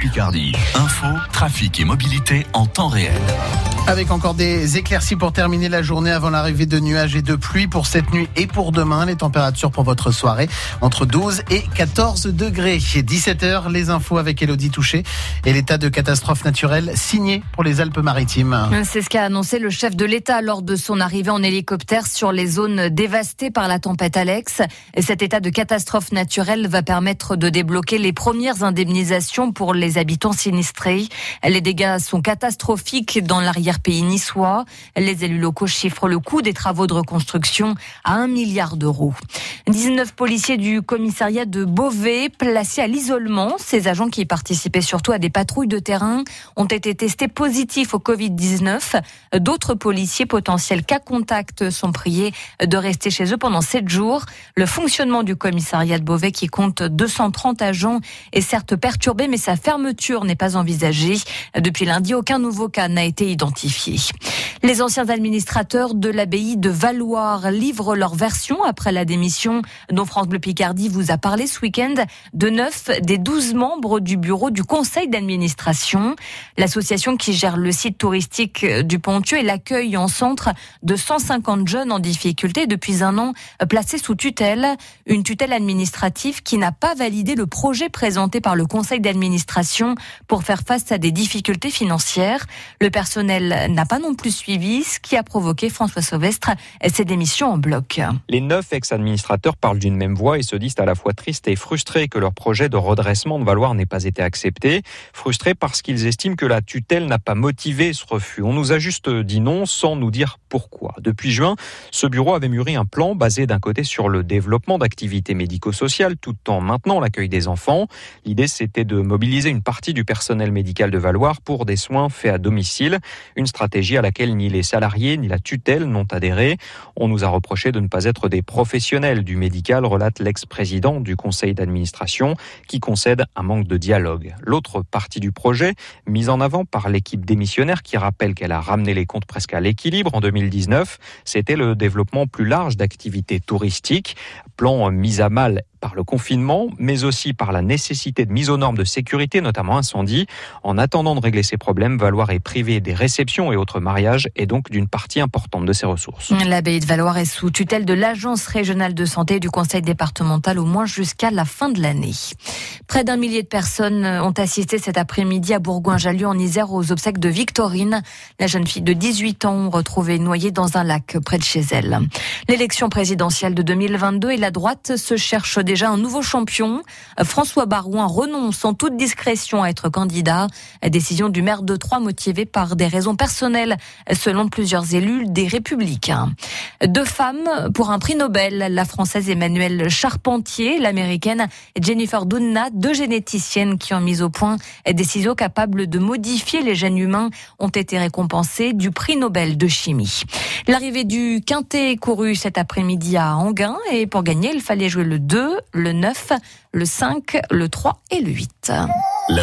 Picardie. Info, trafic et mobilité en temps réel. Avec encore des éclaircies pour terminer la journée avant l'arrivée de nuages et de pluie pour cette nuit et pour demain. Les températures pour votre soirée entre 12 et 14 degrés. 17h, les infos avec Elodie Touché et l'état de catastrophe naturelle signé pour les Alpes-Maritimes. C'est ce qu'a annoncé le chef de l'État lors de son arrivée en hélicoptère sur les zones dévastées par la tempête Alex. Et cet état de catastrophe naturelle va permettre de débloquer les premières indemnisations pour les habitants sinistrés. Les dégâts sont catastrophiques dans l'arrière pays niçois. Les élus locaux chiffrent le coût des travaux de reconstruction à 1 milliard d'euros. 19 policiers du commissariat de Beauvais placés à l'isolement. Ces agents qui participaient surtout à des patrouilles de terrain ont été testés positifs au Covid-19. D'autres policiers potentiels cas contact sont priés de rester chez eux pendant 7 jours. Le fonctionnement du commissariat de Beauvais qui compte 230 agents est certes perturbé, mais sa fermeture n'est pas envisagée. Depuis lundi, aucun nouveau cas n'a été identifié. Les anciens administrateurs de l'abbaye de Valoir livrent leur version après la démission dont France Bleu Picardie vous a parlé ce week-end de neuf des douze membres du bureau du conseil d'administration. L'association qui gère le site touristique du Pontieux et l'accueil en centre de 150 jeunes en difficulté depuis un an placés sous tutelle. Une tutelle administrative qui n'a pas validé le projet présenté par le conseil d'administration pour faire face à des difficultés financières. Le personnel n'a pas non plus suivi, ce qui a provoqué François Sauvestre ses démissions en bloc. Les neuf ex-administrateurs parlent d'une même voix et se disent à la fois tristes et frustrés que leur projet de redressement de Valoir n'ait pas été accepté. Frustrés parce qu'ils estiment que la tutelle n'a pas motivé ce refus. On nous a juste dit non sans nous dire pourquoi. Depuis juin, ce bureau avait mûri un plan basé d'un côté sur le développement d'activités médico-sociales tout en maintenant l'accueil des enfants. L'idée, c'était de mobiliser une partie du personnel médical de Valoir pour des soins faits à domicile. Une stratégie à laquelle ni les salariés ni la tutelle n'ont adhéré. On nous a reproché de ne pas être des professionnels du médical, relate l'ex-président du conseil d'administration, qui concède un manque de dialogue. L'autre partie du projet, mise en avant par l'équipe démissionnaire qui rappelle qu'elle a ramené les comptes presque à l'équilibre en 2019, c'était le développement plus large d'activités touristiques, plan mis à mal par le confinement, mais aussi par la nécessité de mise aux normes de sécurité, notamment incendie. En attendant de régler ces problèmes, Valoir est privé des réceptions et autres mariages et donc d'une partie importante de ses ressources. L'abbaye de Valoir est sous tutelle de l'Agence régionale de santé et du Conseil départemental au moins jusqu'à la fin de l'année. Près d'un millier de personnes ont assisté cet après-midi à Bourgoin-Jallieu en Isère aux obsèques de Victorine. La jeune fille de 18 ans retrouvée noyée dans un lac près de chez elle. L'élection présidentielle de 2022 et la droite se cherchent déjà un nouveau champion. François Barouin renonce en toute discrétion à être candidat. Décision du maire de Troyes motivée par des raisons personnelles, selon plusieurs élus des Républicains. Deux femmes pour un prix Nobel, la française Emmanuelle Charpentier, l'américaine Jennifer Doudna, deux généticiennes qui ont mis au point des ciseaux capables de modifier les gènes humains, ont été récompensées du prix Nobel de chimie. L'arrivée du quintet couru cet après-midi à Anguin et pour gagner, il fallait jouer le 2, le 9, le 5, le 3 et le 8.